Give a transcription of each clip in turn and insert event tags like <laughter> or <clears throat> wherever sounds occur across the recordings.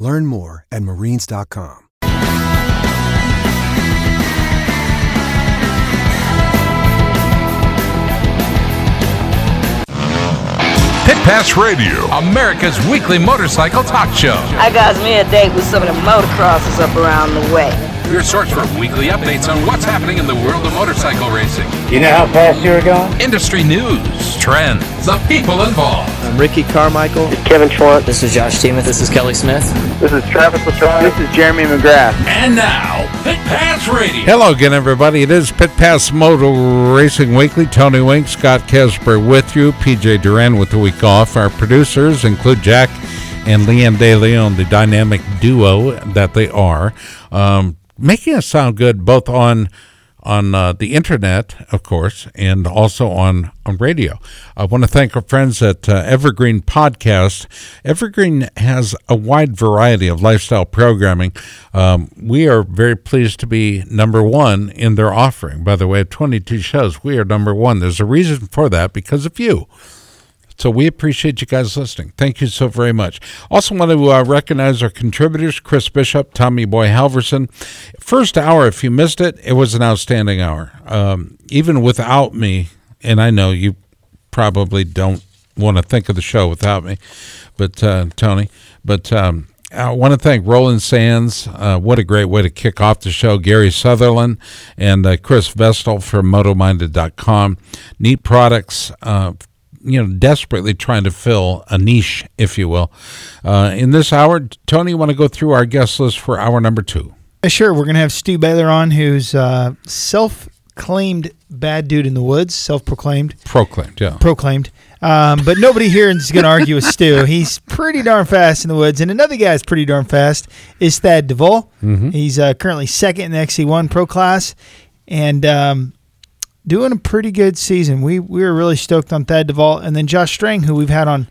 Learn more at marines.com. Pit Pass Radio, America's weekly motorcycle talk show. I got me a date with some of the motocrossers up around the way. Your source for weekly updates on what's happening in the world of motorcycle racing. You know how fast you were going? Industry news, trends, the people involved. I'm Ricky Carmichael. This is Kevin Schwantz. This is Josh Teemuth. This is Kelly Smith. This is Travis Latron. This is Jeremy McGrath. And now, Pit Pass Radio. Hello again, everybody. It is Pit Pass Motor Racing Weekly. Tony Wink, Scott Kesper with you. PJ Duran with the week off. Our producers include Jack and Leanne De Leon, the dynamic duo that they are. Um, making us sound good both on on uh, the internet, of course, and also on, on radio. I want to thank our friends at uh, Evergreen Podcast. Evergreen has a wide variety of lifestyle programming. Um, we are very pleased to be number one in their offering. By the way, 22 shows, we are number one. There's a reason for that because of you. So we appreciate you guys listening. Thank you so very much. Also want to uh, recognize our contributors, Chris Bishop, Tommy Boy Halverson. First hour, if you missed it, it was an outstanding hour. Um, even without me, and I know you probably don't want to think of the show without me, but uh, Tony, but um, I want to thank Roland Sands. Uh, what a great way to kick off the show. Gary Sutherland and uh, Chris Vestal from MotoMinded.com. Neat products uh, you know, desperately trying to fill a niche, if you will. Uh, in this hour, Tony, you want to go through our guest list for hour number two? Yeah, sure. We're going to have Stu Baylor on, who's uh, self-claimed bad dude in the woods, self-proclaimed. Proclaimed, yeah. Proclaimed. Um, but nobody here is going to argue with Stu. <laughs> He's pretty darn fast in the woods. And another guy is pretty darn fast is Thad Duvall. Mm-hmm. He's uh, currently second in the XC1 Pro class. And um, doing a pretty good season. We we were really stoked on Thad Duvall, and then Josh Strang, who we've had on,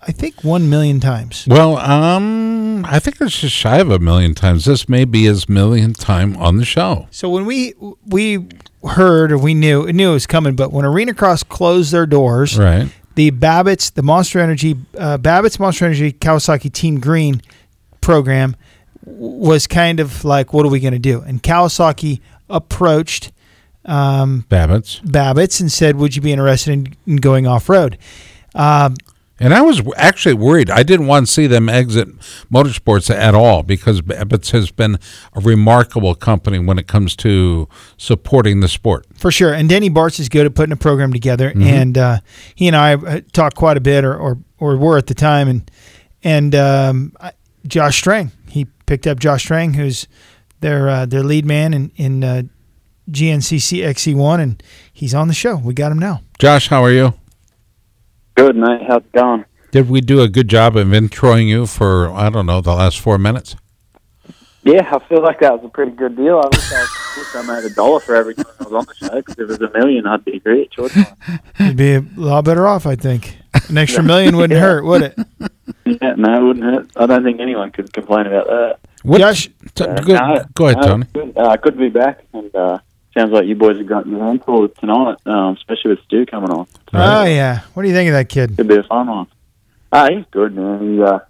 I think one million times. Well, um, I think it's just shy of a million times. This may be his millionth time on the show. So when we we heard or we knew knew it was coming, but when Arenacross closed their doors, right. The Babbitt's, the Monster Energy, uh, Babbitt's Monster Energy Kawasaki Team Green program was kind of like, what are we going to do? And Kawasaki approached um, Babbitt's. Babbitt's and said, "Would you be interested in, in going off road?" Um, and I was actually worried. I didn't want to see them exit motorsports at all because Babbitt's has been a remarkable company when it comes to supporting the sport. For sure. And Denny Bartz is good at putting a program together. Mm-hmm. And uh, he and I uh, talked quite a bit, or, or, or were at the time. And and um, Josh Strang, he picked up Josh Strang, who's their uh, their lead man in in uh, GNCC XC1, and he's on the show. We got him now. Josh, how are you? Good, mate. How's it going? Did we do a good job of introing you for, I don't know, the last four minutes? Yeah, I feel like that was a pretty good deal. I wish I, wish I made a dollar for every time I was on the show, because if it was a million, I'd be rich, wouldn't I? You'd be a lot better off, I think. An extra <laughs> million wouldn't yeah. hurt, would it? Yeah, no, it wouldn't hurt. I don't think anyone could complain about that. What, Josh, t- uh, go, no, go ahead, no, Tony. Good. Uh, good to be back, and uh, sounds like you boys have got your own call tonight, um, especially with Stu coming on. So, oh yeah, what do you think of that kid? Could be a fun one. Ah, he's good, man. He uh,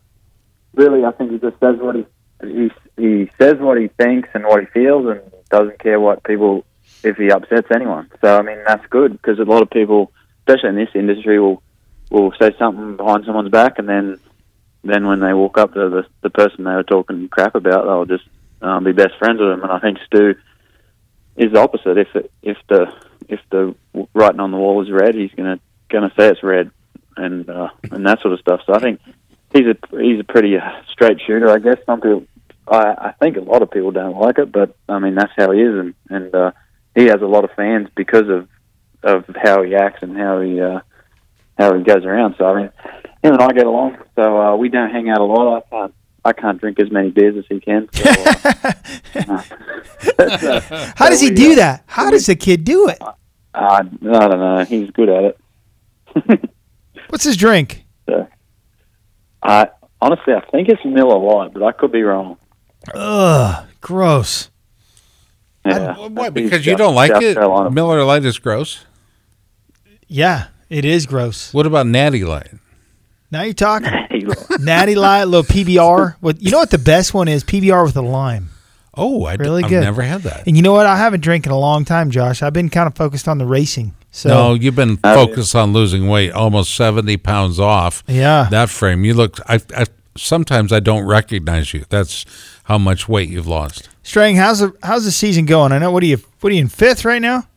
really, I think he just says what he he he says what he thinks and what he feels, and doesn't care what people if he upsets anyone. So I mean, that's good because a lot of people, especially in this industry, will will say something behind someone's back, and then then when they walk up to the the person they were talking crap about, they'll just um, be best friends with them. And I think Stu is the opposite. If it, if the if the writing on the wall is red, he's gonna gonna say it's red, and uh, and that sort of stuff. So I think he's a he's a pretty uh, straight shooter. I guess some people, I, I think a lot of people don't like it, but I mean that's how he is, and and uh, he has a lot of fans because of of how he acts and how he uh, how he goes around. So I mean, him and I get along. So uh, we don't hang out a lot. I, I can't drink as many beers as he can. So, uh, <laughs> uh, <laughs> How does he do uh, that? How does the kid do it? Uh, I don't know. He's good at it. <laughs> What's his drink? So, I honestly, I think it's Miller Lite, but I could be wrong. Ugh, gross. Yeah, I, what? Because you don't like it? Miller Lite is gross. Yeah, it is gross. What about Natty Light? Now you're talking. <laughs> Natty Light, little PBR. With you know what the best one is? PBR with a lime. Oh, I really d- good. I've never had that. And you know what? I haven't drank in a long time, Josh. I've been kind of focused on the racing. So no, you've been focused on losing weight, almost seventy pounds off. Yeah, that frame. You look. I, I sometimes I don't recognize you. That's how much weight you've lost. Strang, how's the how's the season going? I know. What are you? What are you in fifth right now?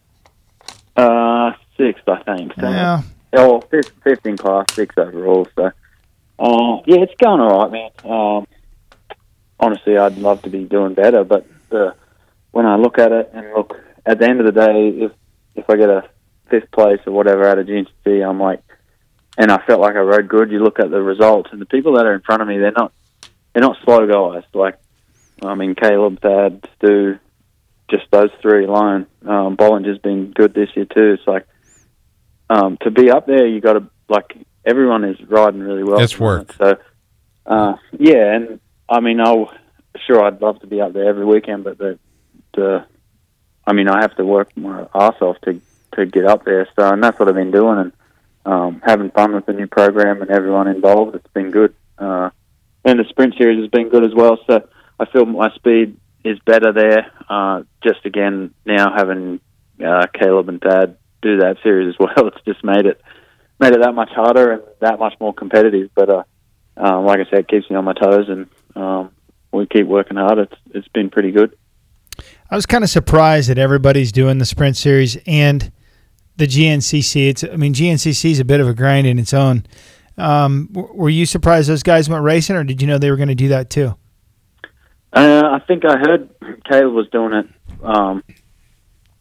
Uh, sixth, I think. So. Yeah. Oh, fifth, fifth in class, sixth overall. So, uh, yeah, it's going all right, man. Um, honestly, I'd love to be doing better, but the, when I look at it and look at the end of the day, if if I get a fifth place or whatever out of GNCC, I'm like, and I felt like I rode good. You look at the results, and the people that are in front of me, they're not they're not slow guys. Like, I mean, Caleb, Thad, Stu, just those three alone. Um, Bollinger's been good this year too. It's like um, to be up there, you got to like everyone is riding really well. It's work. So, uh, yeah, and I mean, I'll sure I'd love to be up there every weekend, but the the I mean, I have to work my ass off to to get up there. So, and that's what I've been doing and um, having fun with the new program and everyone involved. It's been good, uh, and the sprint series has been good as well. So, I feel my speed is better there. Uh, just again now having uh, Caleb and Thad do that series as well, <laughs> it's just made it made it that much harder and that much more competitive. But uh, uh, like I said, it keeps me on my toes, and um, we keep working hard. It's it's been pretty good. I was kind of surprised that everybody's doing the sprint series and the GNCC. It's I mean GNCC is a bit of a grind in its own. Um, were you surprised those guys went racing, or did you know they were going to do that too? Uh, I think I heard Caleb was doing it. Um,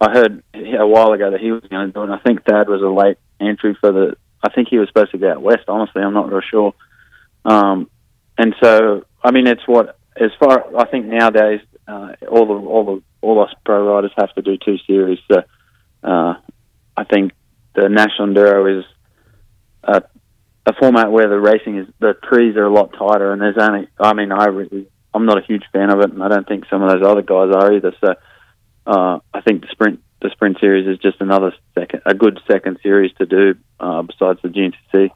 I heard a while ago that he was going to do it. I think Thad was a late entry for the. I think he was supposed to go out west. Honestly, I'm not real sure. Um, and so, I mean, it's what as far I think nowadays, uh, all the all the all us pro riders have to do two series. So, uh, I think the national enduro is a, a format where the racing is the trees are a lot tighter, and there's only. I mean, I really, I'm not a huge fan of it, and I don't think some of those other guys are either. So, uh, I think the sprint the sprint series is just another second, a good second series to do uh, besides the GNCC.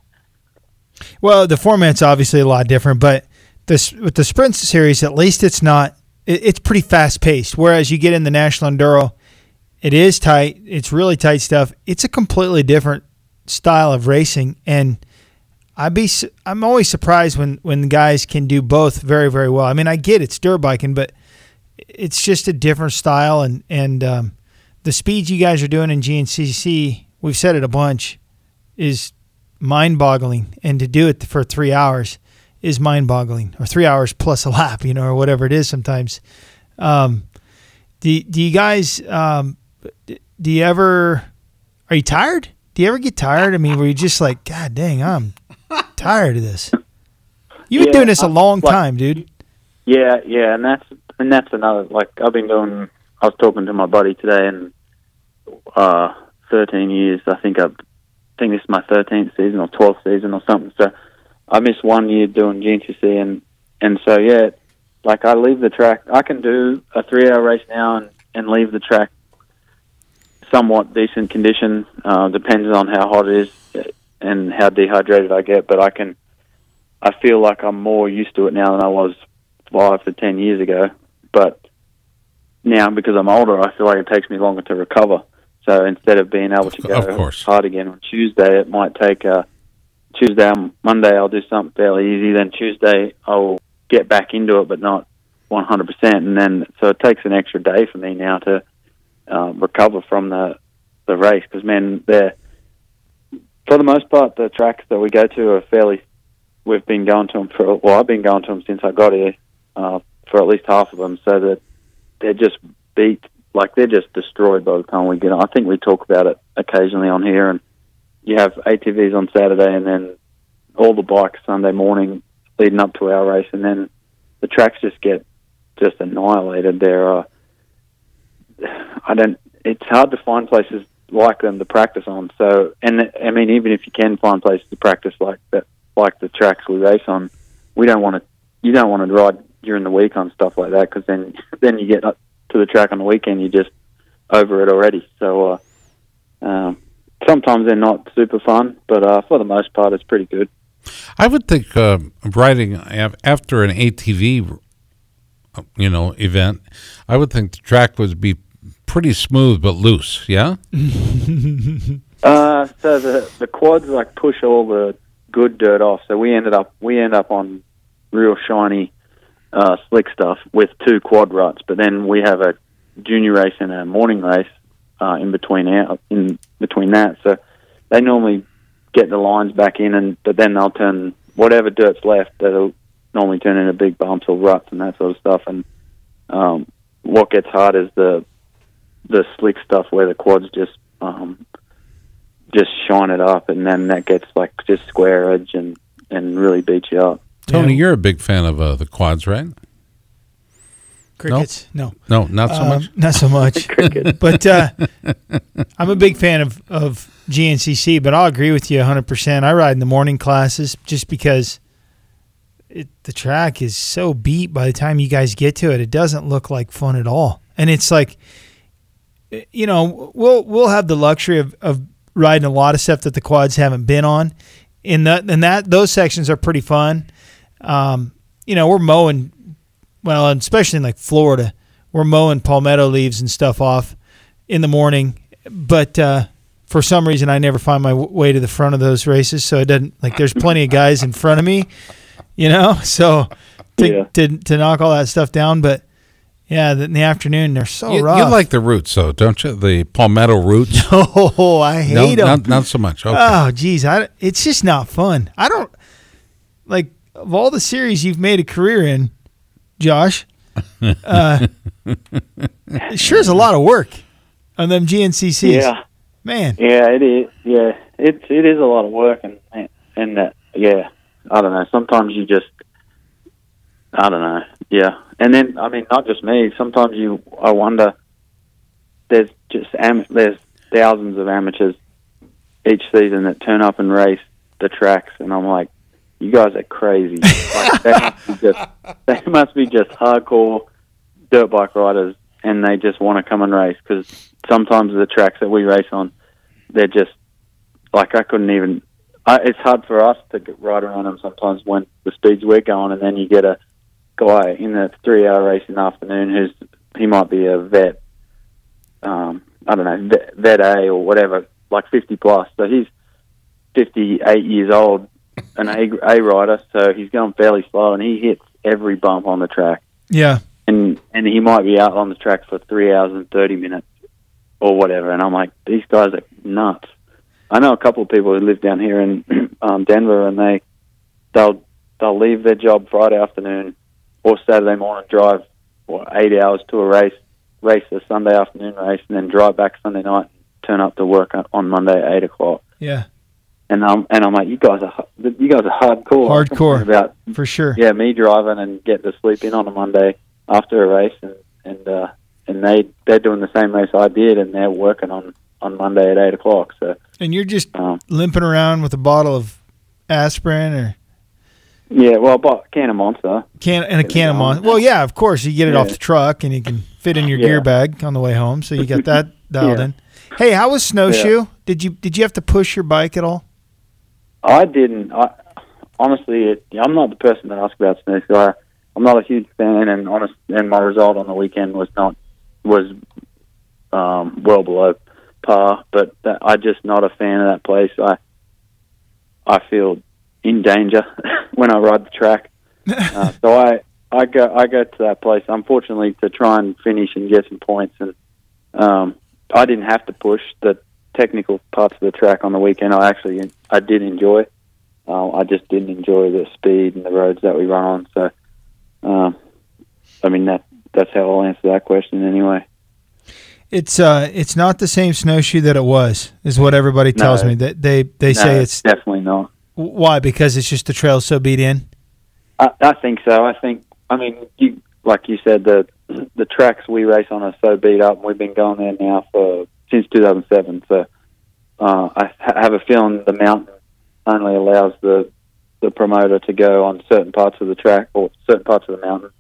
Well, the format's obviously a lot different, but this with the sprint series, at least it's not. It, it's pretty fast paced. Whereas you get in the national enduro, it is tight. It's really tight stuff. It's a completely different style of racing, and I be I'm always surprised when when guys can do both very very well. I mean, I get it's dirt biking, but it's just a different style, and and um, the speeds you guys are doing in GNCC, we've said it a bunch, is mind boggling. And to do it for three hours is mind boggling, or three hours plus a lap, you know, or whatever it is sometimes. Um, do, do you guys, um, do you ever, are you tired? Do you ever get tired? I mean, were you just like, God dang, I'm tired of this? You've been yeah, doing this a long like, time, dude. Yeah, yeah, and that's and that's another like I've been doing I was talking to my buddy today, and uh, 13 years. I think I, think this is my 13th season or 12th season or something. So I missed one year doing GNCC, and and so yeah, like I leave the track. I can do a three-hour race now and and leave the track somewhat decent condition. Uh, depends on how hot it is and how dehydrated I get, but I can. I feel like I'm more used to it now than I was five to ten years ago. But now because I'm older, I feel like it takes me longer to recover. So instead of being able to go hard again on Tuesday, it might take a Tuesday, on Monday, I'll do something fairly easy. Then Tuesday, I'll get back into it, but not 100%. And then so it takes an extra day for me now to uh, recover from the the race because man, they're for the most part the tracks that we go to are fairly. We've been going to them for well, I've been going to them since I got here uh, for at least half of them, so that they're just beat like they're just destroyed by the time we get on. I think we talk about it occasionally on here, and you have ATVs on Saturday, and then all the bikes Sunday morning leading up to our race, and then the tracks just get just annihilated. There, uh, I don't. It's hard to find places like them to practice on. So, and I mean, even if you can find places to practice like that, like the tracks we race on, we don't want to. You don't want to ride during the week on stuff like that because then then you get to the track on the weekend, you're just over it already. So, uh, um, sometimes they're not super fun, but uh, for the most part, it's pretty good. I would think uh, riding after an ATV, you know, event, I would think the track would be pretty smooth but loose. Yeah. <laughs> uh, so the the quads like push all the good dirt off. So we ended up we end up on real shiny, uh, slick stuff with two quad ruts. But then we have a junior race and a morning race uh, in between out in between that. So they normally get the lines back in, and but then they'll turn whatever dirt's left. They'll normally turn into big bumps or ruts and that sort of stuff. And um, what gets hard is the the slick stuff where the quads just um, just shine it up, and then that gets like just square edge and and really beats you up. Tony, yeah. you're a big fan of uh, the quads, right? Crickets? No, no, not so um, much. <laughs> Not so much. <laughs> but uh, I'm a big fan of of GNCC, but I'll agree with you 100. percent I ride in the morning classes just because it, the track is so beat. By the time you guys get to it, it doesn't look like fun at all, and it's like, you know, we'll we'll have the luxury of of riding a lot of stuff that the quads haven't been on. In that and that those sections are pretty fun. Um, you know, we're mowing well, especially in like Florida, we're mowing palmetto leaves and stuff off in the morning. But uh, for some reason, I never find my w- way to the front of those races. So it doesn't like there's plenty of guys in front of me, you know. <laughs> So to yeah. to, to knock all that stuff down, but yeah, in the afternoon they're so you, rough. You like the roots, though, don't you? The palmetto roots. <laughs> Oh, I hate no, them. Not, not so much. Okay. Oh, geez, I, it's just not fun. I don't like of all the series you've made a career in. Josh. Uh, it sure is a lot of work on them GNCCs. Yeah, man. Yeah, it is. Yeah, it's it is a lot of work, and and uh, yeah, I don't know. Sometimes you just, I don't know. Yeah, and then I mean, not just me. Sometimes you, I wonder. There's just am- there's thousands of amateurs each season that turn up and race the tracks, and I'm like, you guys are crazy. <laughs> like, they, must be just, they must be just hardcore dirt bike riders, and they just want to come and race because sometimes the tracks that we race on, they're just like I couldn't even. I, it's hard for us to get, ride around them sometimes when the speeds we're going, and then you get a guy in a three-hour race in the afternoon who's he might be a vet, um, I don't know, vet, vet A or whatever, like fifty plus. So he's fifty-eight years old an A, A rider, so he's going fairly slow, and he hits every bump on the track. Yeah, and and he might be out on the track for three hours and thirty minutes or whatever. And I'm like, these guys are nuts. I know a couple of people who live down here in <clears throat> um, Denver, and they they'll they'll leave their job Friday afternoon or Saturday morning, drive what, eight hours to a race, race a Sunday afternoon race, and then drive back Sunday night, turn up to work on Monday at eight o'clock. Yeah and I'm and I'm like, you guys are you guys are hardcore. Hardcore about for sure. Yeah, me driving and getting to sleep in on a Monday after a race, and and uh, and they they're doing the same race I did, and they're working on on Monday at eight o'clock. So and you're just um, limping around with a bottle of aspirin or. Yeah, well, I bought can of Monster. Can and a can of Monster. Well, yeah, of course, you get it yeah. off the truck and you can fit in your yeah. gear bag on the way home, so you got that <laughs> dialed yeah. in. Hey, how was snowshoe? Did you did you have to push your bike at all? I didn't. I honestly, it, I'm not the person to ask about snowshoe. I, I'm not a huge fan, and honest, and my result on the weekend was not was um, well below par. But that, I'm just not a fan of that place. I I feel in danger <laughs> when I ride the track. uh, <laughs> so I I go I go to that place unfortunately to try and finish and get some points, and um, I didn't have to push. The technical parts of the track on the weekend, I actually I did enjoy. Uh, I just didn't enjoy the speed and the roads that we run on. So, um, I mean that that's how I'll answer that question anyway. It's uh, it's not the same snowshoe that it was, is what everybody tells no, me. That they they no, say it's definitely not. Why? Because it's just the trail so beat in. I, I think so. I think I mean, you like you said, the the tracks we race on are so beat up, and we've been going there now for since 2007. So uh, I have a feeling the mountain only allows the the promoter to go on certain parts of the track or certain parts of the mountain,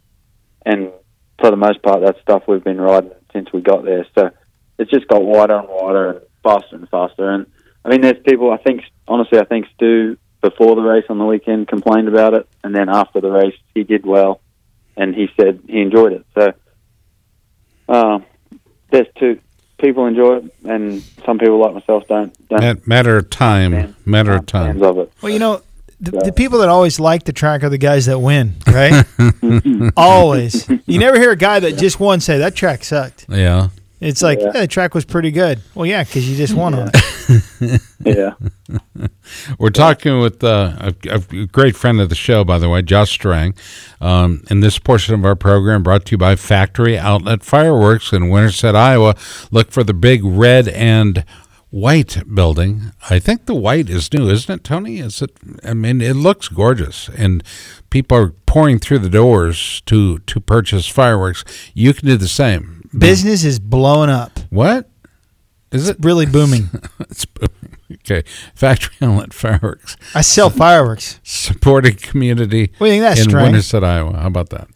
and for the most part, that's stuff we've been riding since we got there. So it's just got wider and wider and faster and faster. And I mean, there's people. I think honestly, I think Stu before the race on the weekend complained about it, and then after the race, he did well, and he said he enjoyed it. So uh, there's two people enjoy it, and some people like myself don't. don't matter of time. matter of time. Of it. Well, you know, the, the, people that always like the track are the guys that win, right? <laughs> always. You never hear a guy that just won say that track sucked. Yeah. It's like yeah. Yeah, the track was pretty good. Well, yeah, because you just won yeah. on it. <laughs> yeah. We're talking with uh, a, a, great friend of the show, by the way, Josh Strang. Um, in this portion of our program, brought to you by Factory Outlet Fireworks in Winterset, Iowa. Look for the big red and white building. I think the white is new, isn't it, Tony? Is it? I mean, it looks gorgeous, and people are pouring through the doors to to purchase fireworks. You can do the same. Business is blowing up. What? Is it really <laughs> booming? it's booming. Okay, factory <laughs> outlet fireworks. I sell fireworks. Supporting community. What do you think of that, in Strang? Winterset, Iowa. How about that?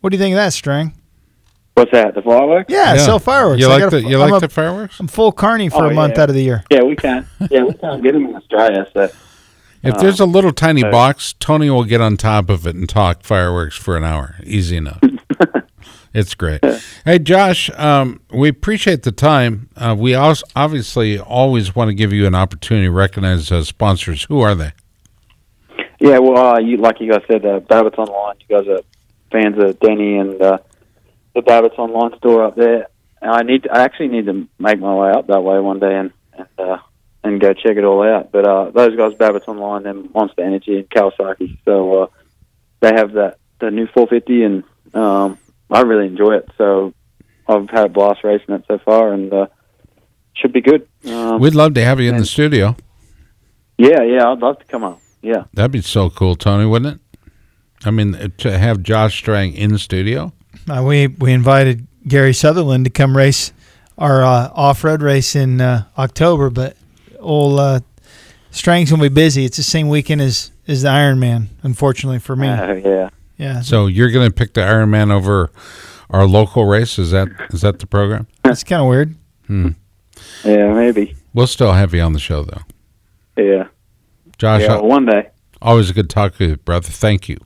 What do you think of that, Strang? What's that? The fireworks? Yeah, I sell fireworks. You I like got a- the you I'm like a- the fireworks? I'm full carny for Oh, a month yeah. out of the year. Yeah, we can't. Yeah, we can't get them in Australia. So If uh, there's a little tiny box, Tony will get on top of it and talk fireworks for an hour. Easy enough. <laughs> it's great. Hey, Josh, um, we appreciate the time. Uh, we also obviously always want to give you an opportunity to recognize uh, sponsors. Who are they? yeah, well, uh, you like you guys said, uh, Babbitt's Online. You guys are fans of Denny and uh, the Babbitt's Online store up there. And I need, to, I actually need to make my way up that way one day and and, uh, and go check it all out. But uh, those guys, Babbitt's Online, and Monster Energy and Kawasaki. So uh, they have that the new 450, and um, I really enjoy it. So I've had a blast racing it so far, and uh, should be good. Um, We'd love to have you in the studio. yeah, yeah, I'd love to come up. Yeah. That'd be so cool, Tony, wouldn't it? I mean, uh, to have Josh Strang in the studio. Uh, we we invited Gary Sutherland to come race our uh, off road race in uh, October, but old uh, Strang's gonna be busy. It's the same weekend as as the Ironman, unfortunately for me. Oh, yeah. Yeah, So you're going to pick the Ironman over our local race? Is that is that the program? That's kind of weird. Yeah, maybe. We'll still have you on the show, though. Yeah. Josh, yeah, well, one day. always a good talk with you, brother. Thank you.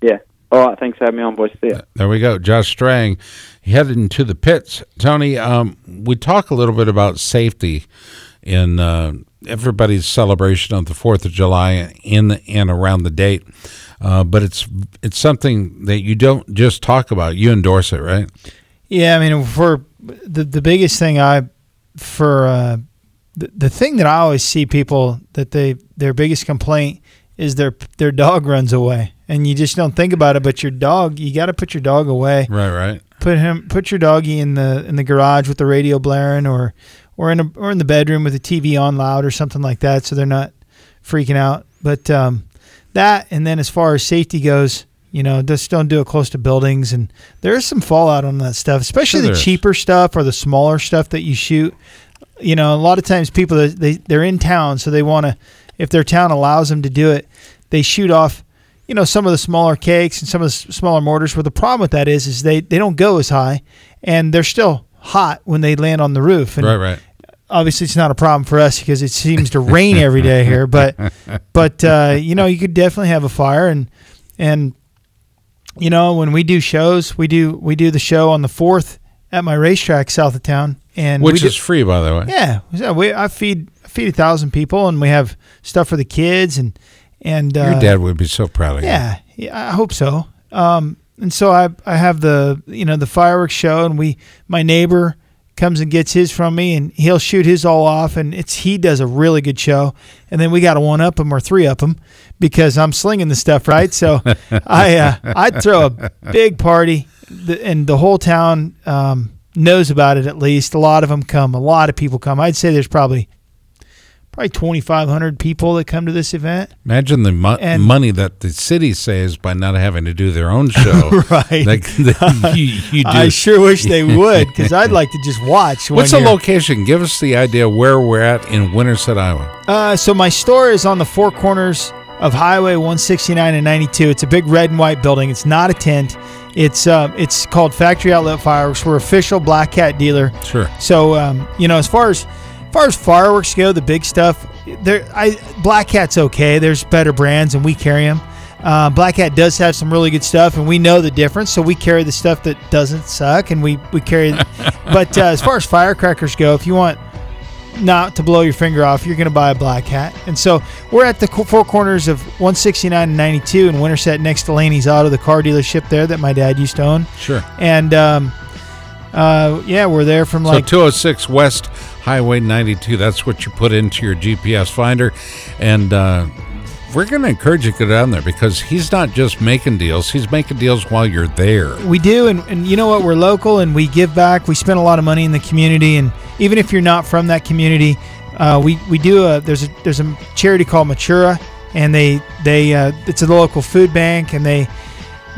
Yeah. All right. Thanks for having me on, boys. See ya. There we go. Josh Strang headed into the pits. Tony, um, we talk a little bit about safety in uh, everybody's celebration of the Fourth of July in and around the date, uh, but it's it's something that you don't just talk about. You endorse it, right? Yeah, I mean, for the the biggest thing I for uh, the the thing that I always see people that they their biggest complaint is their their dog runs away, and you just don't think about it. But your dog, you got to put your dog away. Right, right. Put him, put your doggy in the in the garage with the radio blaring, or or in a or in the bedroom with the TV on loud or something like that, so they're not freaking out. But um, that, and then as far as safety goes, you know, just don't do it close to buildings. And there is some fallout on that stuff, especially Sure the is. cheaper stuff or the smaller stuff that you shoot. You know, a lot of times people they they're in town, so they want to, if their town allows them to do it, they shoot off. You know, some of the smaller cakes and some of the smaller mortars. Where the problem with that is, is they they don't go as high, and they're still hot when they land on the roof. And Right, right. Obviously it's not a problem for us because it seems to rain every day here but <laughs> but uh, you know you could definitely have a fire and and you know when we do shows we do we do the show on the fourth at my racetrack south of town and Which is do, free, by the way. yeah so we I feed I feed a thousand people and we have stuff for the kids and and uh, Your dad would be so proud of you. yeah, yeah, I hope so. Um, and so I I have the you know the fireworks show, and we my neighbor comes and gets his from me, and he'll shoot his all off, and it's he does a really good show, and then we got to one up him or three up him because I'm slinging the stuff right. So <laughs> I uh, I'd throw a big party, and the whole town um, knows about it. At least a lot of them come, a lot of people come. I'd say there's probably probably 2,500 people that come to this event. Imagine the mo- And- money that the city saves by not having to do their own show. <laughs> Right. Like, <laughs> you, you do. I sure wish they <laughs> would because I'd like to just watch. What's the location? Give us the idea where we're at in Winterset, Iowa. Uh, so my store is on the four corners of Highway 169 and 92. It's a big red and white building. It's not a tent. It's uh, it's called Factory Outlet Fireworks. We're official Black Cat dealer. Sure. So um, you know, as far as far as fireworks go, the big stuff, there, I Black Cat's okay. There's better brands, and we carry them. Uh, Black Cat does have some really good stuff, and we know the difference. So we carry the stuff that doesn't suck, and we we carry. <laughs> but uh, as far as firecrackers go, if you want not to blow your finger off, you're going to buy a Black Cat. And so we're at the four corners of 169 and 92 in Winterset, next to Laney's Auto, the car dealership there that my dad used to own. Sure. And um, uh, yeah, we're there from like so 206 West Highway 92. That's what you put into your GPS finder. And uh, we're going to encourage you to go down there because he's not just making deals, he's making deals while you're there. We do, and, and you know what? We're local, and we give back. We spend a lot of money in the community, and even if you're not from that community, uh, we we do a there's a there's a charity called Matura, and they they uh, it's a local food bank, and they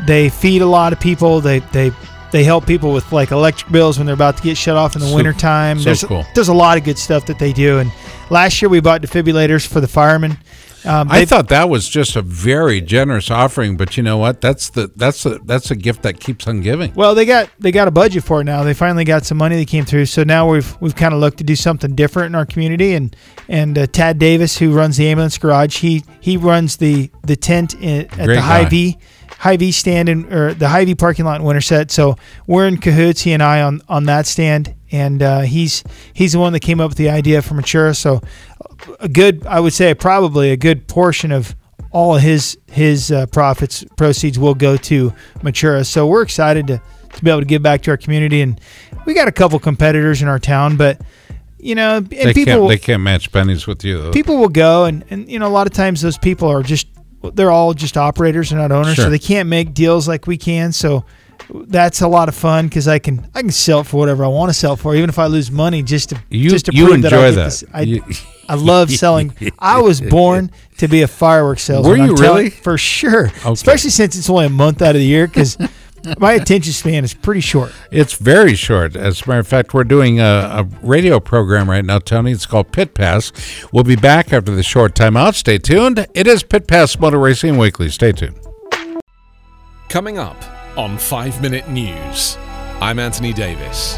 they feed a lot of people. They they they help people with like electric bills when they're about to get shut off in the So- wintertime. so there's cool. there's a lot of good stuff that they do, and last year we bought defibrillators for the firemen. Um, I thought that was just a very generous offering, but you know what? That's the that's a that's a gift that keeps on giving. Well, they got they got a budget for it now. They finally got some money that came through. So now we've we've kind of looked to do something different in our community. And and uh, Tad Davis, who runs the ambulance garage, he he runs the the tent in, at Great the High. V Hy-Vee stand in or the Hy-Vee parking lot in Winterset. So we're in cahoots, he and I, on on that stand. And uh, he's he's the one that came up with the idea for Matura. So a good, I would say, probably a good portion of all of his his uh, profits proceeds will go to Matura. So we're excited to to be able to give back to our community, and we got a couple competitors in our town, but you know, and They people can't they can't match pennies with you though. people will go, and and you know, a lot of times those people are just they're all just operators, they're not owners, Sure. so they can't make deals like we can. So that's a lot of fun because I can I can sell for whatever I want to sell for, even if I lose money, just to You- just to you prove that I that. this- I, You- I love selling. I <laughs> was born to be a fireworks salesman. Were you I'm telling- really? For sure. Especially since it's only a month out of the year because <laughs> my attention span is pretty short. It's very short. As a matter of fact, we're doing a, a radio program right now, Tony. It's called Pit Pass. We'll be back after the short timeout. Stay tuned. It is Pit Pass Motor Racing Weekly. Stay tuned. Coming up on 5 Minute News, I'm Anthony Davis.